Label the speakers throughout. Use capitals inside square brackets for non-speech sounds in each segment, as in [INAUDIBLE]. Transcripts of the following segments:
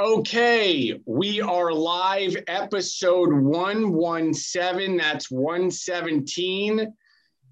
Speaker 1: Okay, we are live, episode 117. That's 117.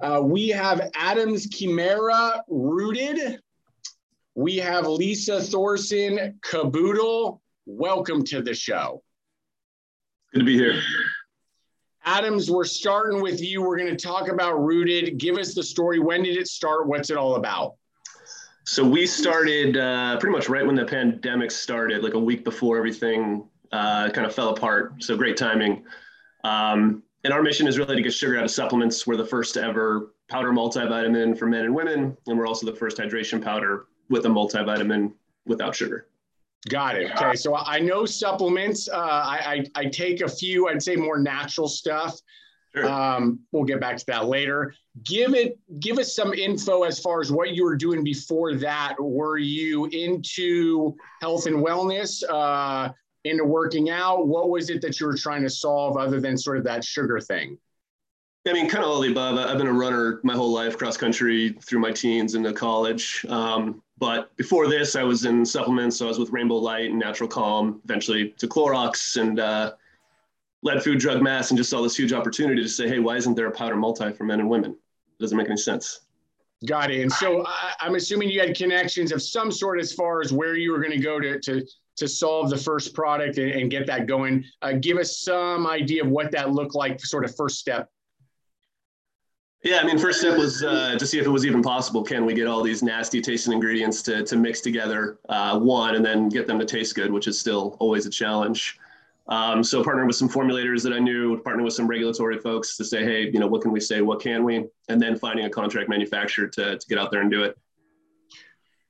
Speaker 1: Uh, we have Adams Chimera rooted. We have Lisa Thorson caboodle. Welcome to the show.
Speaker 2: Good to be here.
Speaker 1: Adams, we're starting with you. We're going to talk about rooted. Give us the story. When did it start? What's it all about?
Speaker 2: So we started uh, pretty much right when the pandemic started, like a week before everything uh, kind of fell apart. So great timing. Um, and our mission is really to get sugar out of supplements. We're the first ever powder multivitamin for men and women, and we're also the first hydration powder with a multivitamin without sugar.
Speaker 1: Got it. Okay, so I know supplements. Uh, I, I, I take a few. I'd say more natural stuff. Sure. Um, we'll get back to that later. Give it, give us some info as far as what you were doing before that. Were you into health and wellness, uh, into working out? What was it that you were trying to solve other than sort of that sugar thing?
Speaker 2: I mean, kind of all the above. I've been a runner my whole life, cross country through my teens into college. Um, but before this, I was in supplements. So I was with Rainbow Light and Natural Calm, eventually to Clorox, and uh, led food drug mass and just saw this huge opportunity to say, hey, why isn't there a powder multi for men and women? It doesn't make any sense.
Speaker 1: Got it. And so I, am assuming you had connections of some sort as far as where you were going to go to to to solve the first product and, and get that going. Uh, give us some idea of what that looked like, sort of first step.
Speaker 2: Yeah, I mean, first step was uh, to see if it was even possible. Can we get all these nasty tasting ingredients to, to mix together, uh, one, and then get them to taste good, which is still always a challenge. Um, so partnered with some formulators that I knew, partnered with some regulatory folks to say, hey, you know, what can we say? What can we? And then finding a contract manufacturer to, to get out there and do it.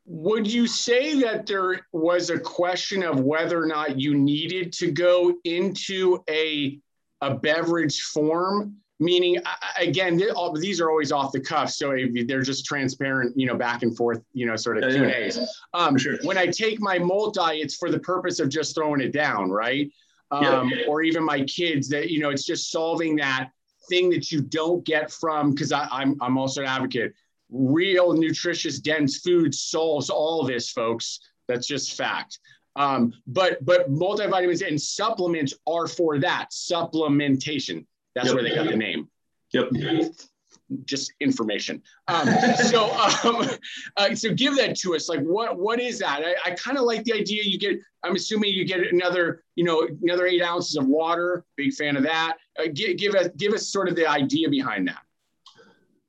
Speaker 1: Would you say that there was a question of whether or not you needed to go into a, a beverage form? Meaning, again, these are always off the cuff, so they're just transparent, you know, back and forth, you know, sort of Q and A's. Um, sure. When I take my multi, it's for the purpose of just throwing it down, right? Um, yeah. or even my kids that you know it's just solving that thing that you don't get from because I'm I'm also an advocate. Real nutritious dense food solves all of this, folks. That's just fact. Um, but but multivitamins and supplements are for that supplementation. That's yep. where they got the name.
Speaker 2: Yep
Speaker 1: just information. Um, so, um, [LAUGHS] uh, so give that to us. Like, what what is that? I, I kind of like the idea. You get. I'm assuming you get another, you know, another eight ounces of water. Big fan of that. Uh, give, give us give us sort of the idea behind that.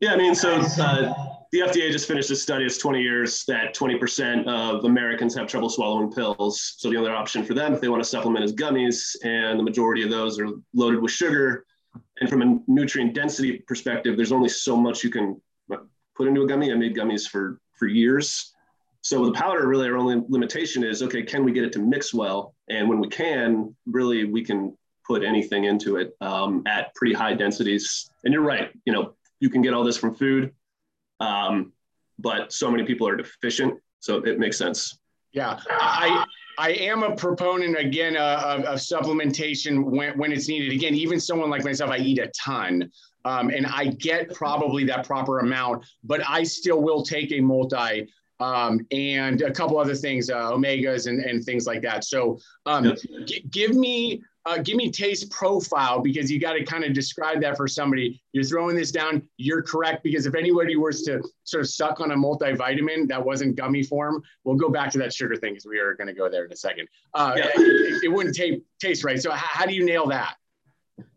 Speaker 2: Yeah, I mean, so uh, the FDA just finished a study. It's 20 years that 20% of Americans have trouble swallowing pills. So the other option for them, if they want to supplement, is gummies, and the majority of those are loaded with sugar and from a nutrient density perspective, there's only so much you can put into a gummy. I made gummies for for years. So the powder, really our only limitation is okay, can we get it to mix well? And when we can, really we can put anything into it um, at pretty high densities. And you're right, you know, you can get all this from food, um, but so many people are deficient, so it makes sense.
Speaker 1: Yeah, I I am a proponent again uh, of, of, supplementation when, when it's needed. Again, even someone like myself, I eat a ton, um, and I get probably that proper amount, but I still will take a multi um, and a couple other things, uh, omegas and, and things like that. So um, g- give me uh, give me taste profile because you got to kind of describe that for somebody. You're throwing this down. You're correct because if anybody was to sort of suck on a multivitamin that wasn't gummy form, we'll go back to that sugar thing because we are going to go there in a second. Uh, yeah. it, it, wouldn't t- taste right. So how, how do you nail that?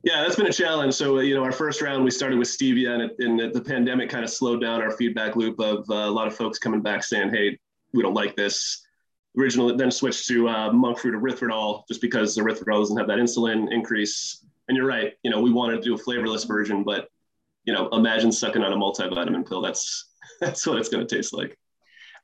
Speaker 2: Yeah, that's been a challenge. So, you know, our first round, we started with stevia, and, it, and the pandemic kind of slowed down our feedback loop of uh, a lot of folks coming back saying, hey, we don't like this originally then switched to uh, monk fruit erythritol just because erythritol doesn't have that insulin increase. And you're right, you know, we wanted to do a flavorless version, but you know, imagine sucking on a multivitamin pill. That's [LAUGHS] that's what it's going to taste like.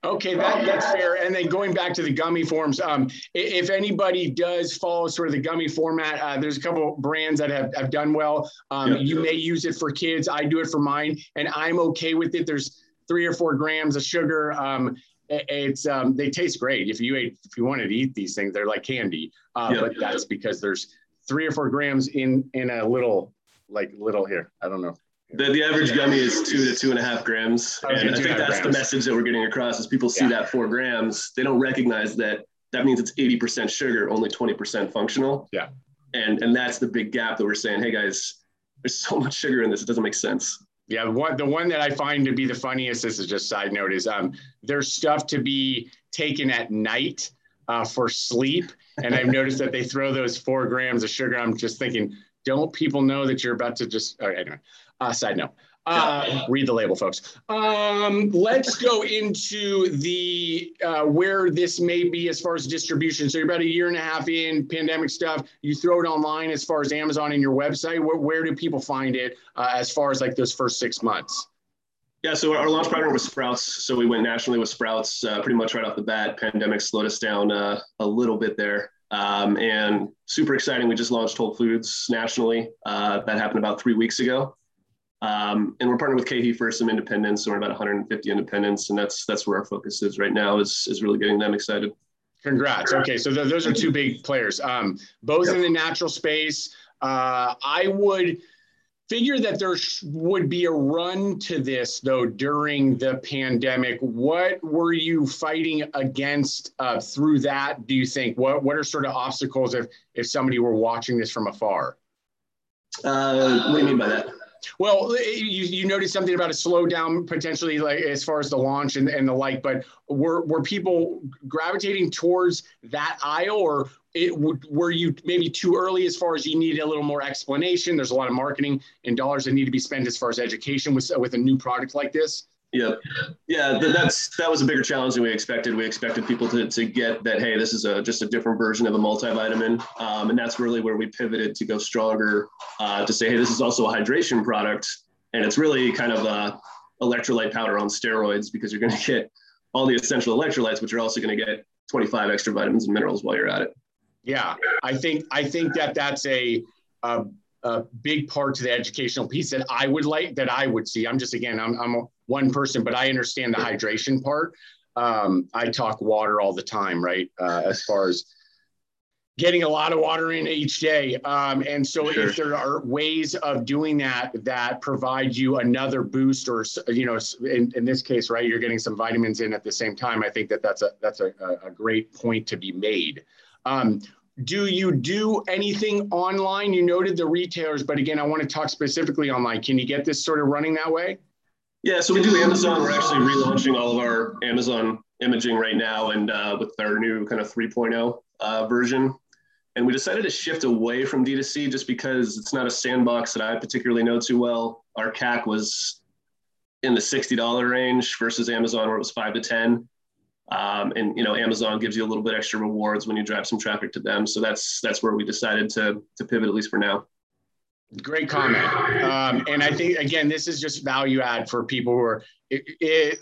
Speaker 1: Okay, that, that's fair. And then going back to the gummy forms, um, if anybody does follow sort of the gummy format, uh, there's a couple brands that have, have done well. Um, yeah. You may use it for kids. I do it for mine, and I'm okay with it. There's three or four grams of sugar. Um, it's um, they taste great. If you ate, if you wanted to eat these things, they're like candy. Uh, yeah. But that's because there's three or four grams in in a little, like little here. I don't know.
Speaker 2: The, the average gummy is two to two and a half grams, and I think that's grams. the message that we're getting across. Is people see yeah. that four grams, they don't recognize that that means it's 80% sugar, only 20% functional.
Speaker 1: Yeah.
Speaker 2: And and that's the big gap that we're saying, hey guys, there's so much sugar in this, it doesn't make sense.
Speaker 1: Yeah, one the one that I find to be the funniest, this is just side note, is um there's stuff to be taken at night uh, for sleep. And I've noticed that they throw those four grams of sugar. I'm just thinking, don't people know that you're about to just oh, anyway, uh, side note. Uh, read the label, folks. Um, let's go into the uh, where this may be as far as distribution. So you're about a year and a half in pandemic stuff. You throw it online as far as Amazon and your website. Where, where do people find it uh, as far as like those first six months?
Speaker 2: Yeah, so our launch partner was Sprouts. So we went nationally with Sprouts uh, pretty much right off the bat. Pandemic slowed us down uh, a little bit there. Um, and super exciting. We just launched Whole Foods nationally. Uh, that happened about three weeks ago. Um, and we're partnered with KeHE for some independents. So we're about 150 independents, and that's that's where our focus is right now. Is is really getting them excited.
Speaker 1: Congrats. Okay, so th- those are two big players, um, both yep. in the natural space. Uh, I would figure that there sh- would be a run to this though during the pandemic. What were you fighting against uh, through that? Do you think what what are sort of obstacles if if somebody were watching this from afar?
Speaker 2: Uh, what do you mean by that?
Speaker 1: Well, eh, eh, you, you noticed something about a slowdown potentially, like as far as the launch and, and the like. But were were people gravitating towards that aisle, or it would were you maybe too early as far as you need a little more explanation? There's a lot of marketing and dollars that need to be spent as far as education with with a new product like this.
Speaker 2: Yeah, yeah, that's that was a bigger challenge than we expected. We expected people to, to get that. Hey, this is a just a different version of a multivitamin, um, and that's really where we pivoted to go stronger. Uh, to say, hey, this is also a hydration product, and it's really kind of a electrolyte powder on steroids because you're going to get all the essential electrolytes, but you're also going to get 25 extra vitamins and minerals while you're at it.
Speaker 1: Yeah, I think I think that that's a, a a big part to the educational piece that I would like that I would see. I'm just again, I'm I'm one person, but I understand the hydration part. Um, I talk water all the time, right? Uh, as far as getting a lot of water in each day. Um, and so sure. if there are ways of doing that that provide you another boost or, you know, in, in this case, right, you're getting some vitamins in at the same time. I think that that's a, that's a, a great point to be made. Um, do you do anything online? You noted the retailers, but again, I want to talk specifically online. Can you get this sort of running that way?
Speaker 2: Yeah, so we do Amazon. We're actually relaunching all of our Amazon imaging right now, and uh, with our new kind of 3.0 uh, version. And we decided to shift away from D2C just because it's not a sandbox that I particularly know too well. Our CAC was in the $60 range versus Amazon, where it was five to 10. Um, and you know, Amazon gives you a little bit extra rewards when you drive some traffic to them. So that's that's where we decided to to pivot at least for now.
Speaker 1: Great comment. Um, and I think again, this is just value add for people who are. It, it,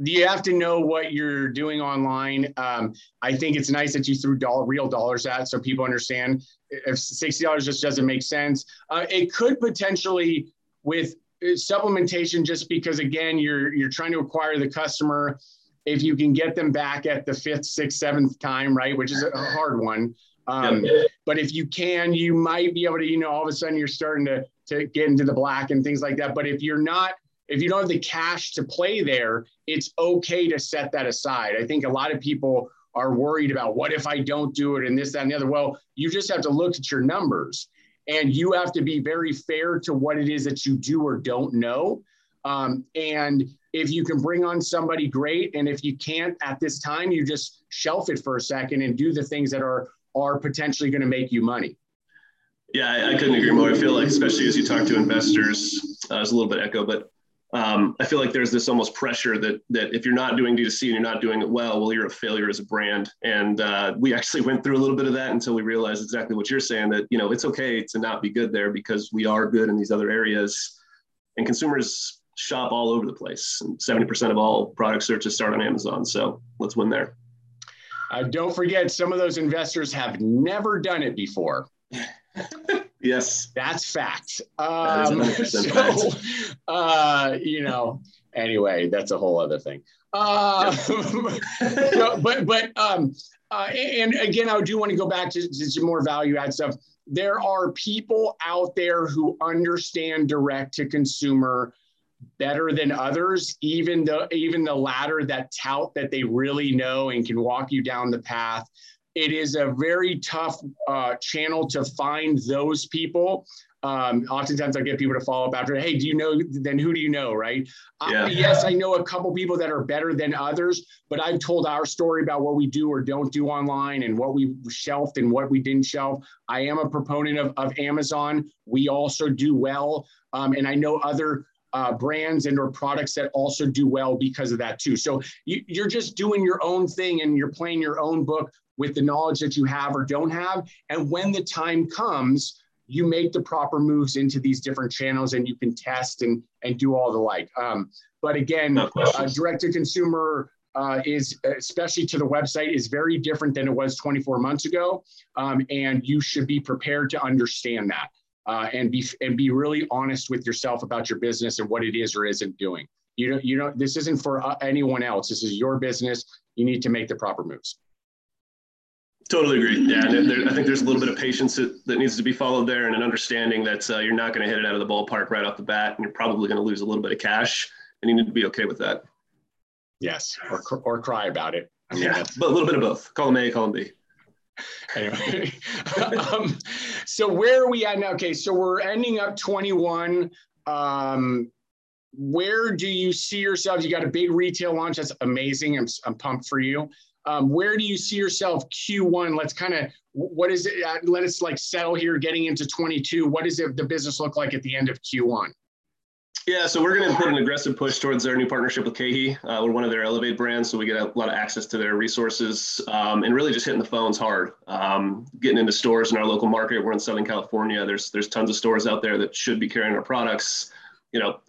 Speaker 1: you have to know what you're doing online. Um, I think it's nice that you threw dollar, real dollars at so people understand. If sixty dollars just doesn't make sense, uh, it could potentially with supplementation just because again you're you're trying to acquire the customer if you can get them back at the fifth, sixth, seventh time, right, which is a hard one. Um, But if you can, you might be able to, you know, all of a sudden you're starting to to get into the black and things like that. But if you're not, if you don't have the cash to play there, it's okay to set that aside. I think a lot of people are worried about what if I don't do it and this, that, and the other. Well, you just have to look at your numbers and you have to be very fair to what it is that you do or don't know. Um, and if you can bring on somebody great and if you can't at this time you just shelf it for a second and do the things that are are potentially going to make you money
Speaker 2: yeah I, I, couldn't agree more i feel like especially as you talk to investors uh, there's a little bit echo but um, i feel like there's this almost pressure that that if you're not doing d2c and you're not doing it well well you're a failure as a brand and uh, we actually [LAUGHS] went through a little bit of that until we realized exactly what you're saying that you know it's okay to not be good there because we are good in these other areas and consumers shop all over the place. And 70% of all product searches start on Amazon. So let's win there.
Speaker 1: Uh, don't forget, some of those investors have never done it before.
Speaker 2: yes.
Speaker 1: That's fact. Um, so, fact. Uh, you know, anyway, that's a whole other thing. Uh, so, [LAUGHS] but, but, um, uh, and again, I do want to go back to, to some more value add stuff. There are people out there who understand direct to consumer better than others, even the even the latter that tout that they really know and can walk you down the path. It is a very tough uh, channel to find those people um, oftentimes I get people to follow up after, hey, do you know, then who do you know, right? Yeah. yes, I know a couple people that are better than others, but I've told our story about what we do or don't do online and what we shelved and what we didn't shelf. I am a proponent of, of Amazon. We also do well. Um, and I know other uh, brands and or products that also do well because of that too. So you, you're just doing your own thing and you're playing your own book with the knowledge that you have or don't have. And when the time comes, you make the proper moves into these different channels and you can test and, and do all the like. Um, but again, no uh, direct to consumer uh, is, especially to the website, is very different than it was 24 months ago. Um, and you should be prepared to understand that uh, and, be, and be really honest with yourself about your business and what it is or isn't doing. You don't, you don't, this isn't for uh, anyone else. This is your business. You need to make the proper moves.
Speaker 2: Totally agree. Yeah, there, I think there's a little bit of patience that, that needs to be followed there, and an understanding that uh, you're not going to hit it out of the ballpark right off the bat, and you're probably going to lose a little bit of cash, and you need to be okay with that.
Speaker 1: Yes, or or cry about it.
Speaker 2: I mean, yeah, but a little bit of both. Them A, call them B. [LAUGHS]
Speaker 1: Anyway, [LAUGHS] um, so where are we at now? Okay, so we're ending up 21. Um, where do you see yourselves? You got a big retail launch. That's amazing. I'm, I'm pumped for you. Um, where do you see yourself Q1? Let's kind of, what is it? Uh, let us like settle here getting into 22. What does it, the business look like at the end of Q1?
Speaker 2: Yeah, so we're going to put an aggressive push towards our new partnership with KeHE. Uh, we're one of their Elevate brands, so we get a lot of access to their resources um, and really just hitting the phones hard. Um, getting into stores in our local market. We're in Southern California. There's there's tons of stores out there that should be carrying our products. You know,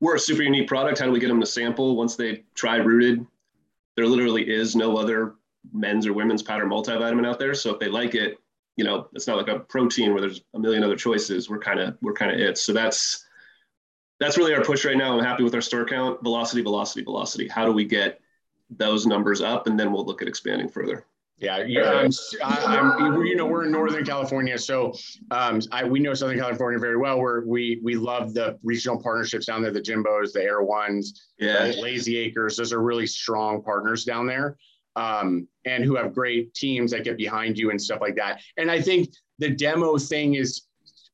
Speaker 2: we're a super unique product. How do we get them to sample once they try Rooted? there literally is no other men's or women's powder multivitamin out there. So if they like it, you know, it's not like a protein where there's a million other choices. We're kind of we're kind of it. So that's that's really our push right now. I'm happy with our store count, velocity, velocity, velocity. How do we get those numbers up, and then we'll look at expanding further.
Speaker 1: Yeah, yeah. I, am you know, we're in Northern California, so um, I, we know Southern California very well. We're, we we love the regional partnerships down there, the Jimbos, the Erewhons, yeah, Lazy Acres. Those are really strong partners down there, um, and who have great teams that get behind you and stuff like that. And I think the demo thing is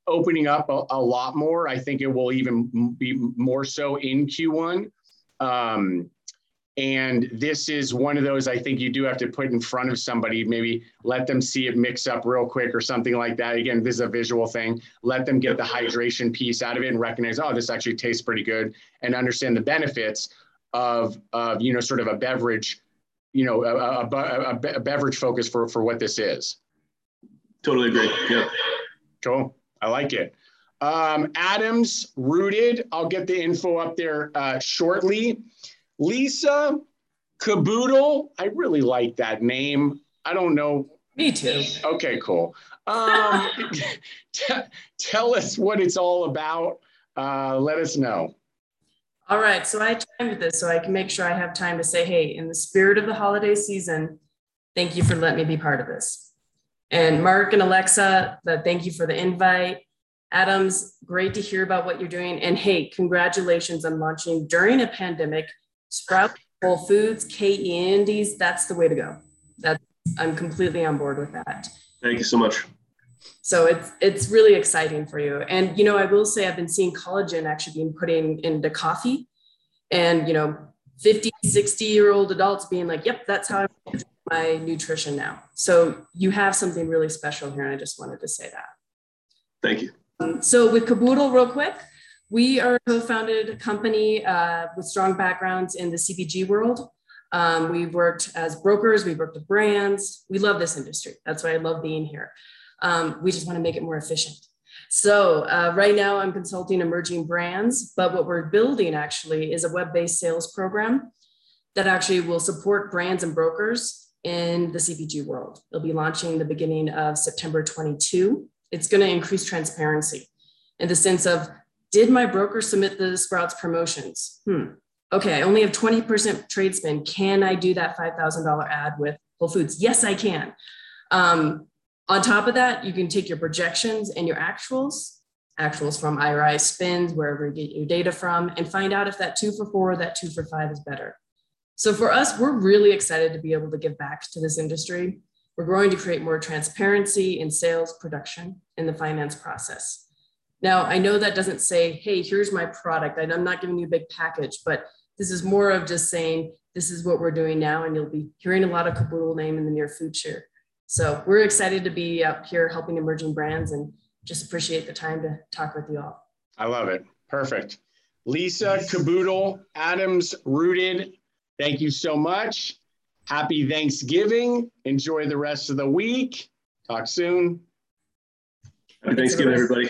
Speaker 1: opening up a, a lot more. I think it will even be more so in Q1. Um, and this is one of those I think you do have to put in front of somebody, maybe let them see it mix up real quick or something like that. Again, this is a visual thing. Let them get the hydration piece out of it and recognize, oh, this actually tastes pretty good and understand the benefits of, of you know, sort of a beverage, you know, a, a, a, a beverage focus for, for what this is.
Speaker 2: Totally agree. Yep.
Speaker 1: Cool. I like it. Um, Adams, rooted. I'll get the info up there uh, shortly. Lisa Caboodle. I really like that name. I don't know.
Speaker 3: Me too.
Speaker 1: Okay, cool. Um, [LAUGHS] t- tell us what it's all about. Uh, let us know.
Speaker 3: All right. So I timed this so I can make sure I have time to say, hey, in the spirit of the holiday season, thank you for letting me be part of this. And Mark and Alexa, that thank you for the invite. Adams, great to hear about what you're doing. And hey, congratulations on launching during a pandemic Sprout, Whole Foods, KeHE Indies, that's the way to go. That's, I'm completely on board with that.
Speaker 2: Thank you so much.
Speaker 3: So it's it's really exciting for you. And you know, I will say I've been seeing collagen actually being put in into coffee and you know, 50, 60 year old adults being like, yep, that's how I my nutrition now. So you have something really special here. And I just wanted to say that.
Speaker 2: Thank you.
Speaker 3: Um, so with Caboodle, real quick, we are a co-founded company uh, with strong backgrounds in the CPG world. Um, we've worked as brokers, we've worked with brands. We love this industry. That's why I love being here. Um, we just want to make it more efficient. So uh, right now I'm consulting emerging brands, but what we're building actually is a web-based sales program that actually will support brands and brokers in the CPG world. It'll be launching the beginning of September 22. It's going to increase transparency in the sense of did my broker submit the Sprouts promotions? Hmm. Okay, I only have 20% trade spend. Can I do that $5,000 ad with Whole Foods? Yes, I can. Um, on top of that, you can take your projections and your actuals actuals from IRI spins, wherever you get your data from, and find out if that two for four or that two for five is better. So for us, we're really excited to be able to give back to this industry. We're going to create more transparency in sales, production, in the finance process. Now, I know that doesn't say, hey, here's my product. I'm not giving you a big package, but this is more of just saying, this is what we're doing now, and you'll be hearing a lot of Caboodle name in the near future. So we're excited to be up here helping emerging brands and just appreciate the time to talk with you all.
Speaker 1: I love it. Perfect. Lisa Caboodle, Adams Rooted, thank you so much. Happy Thanksgiving. Enjoy the rest of the week. Talk soon.
Speaker 2: Happy Thanksgiving, everybody.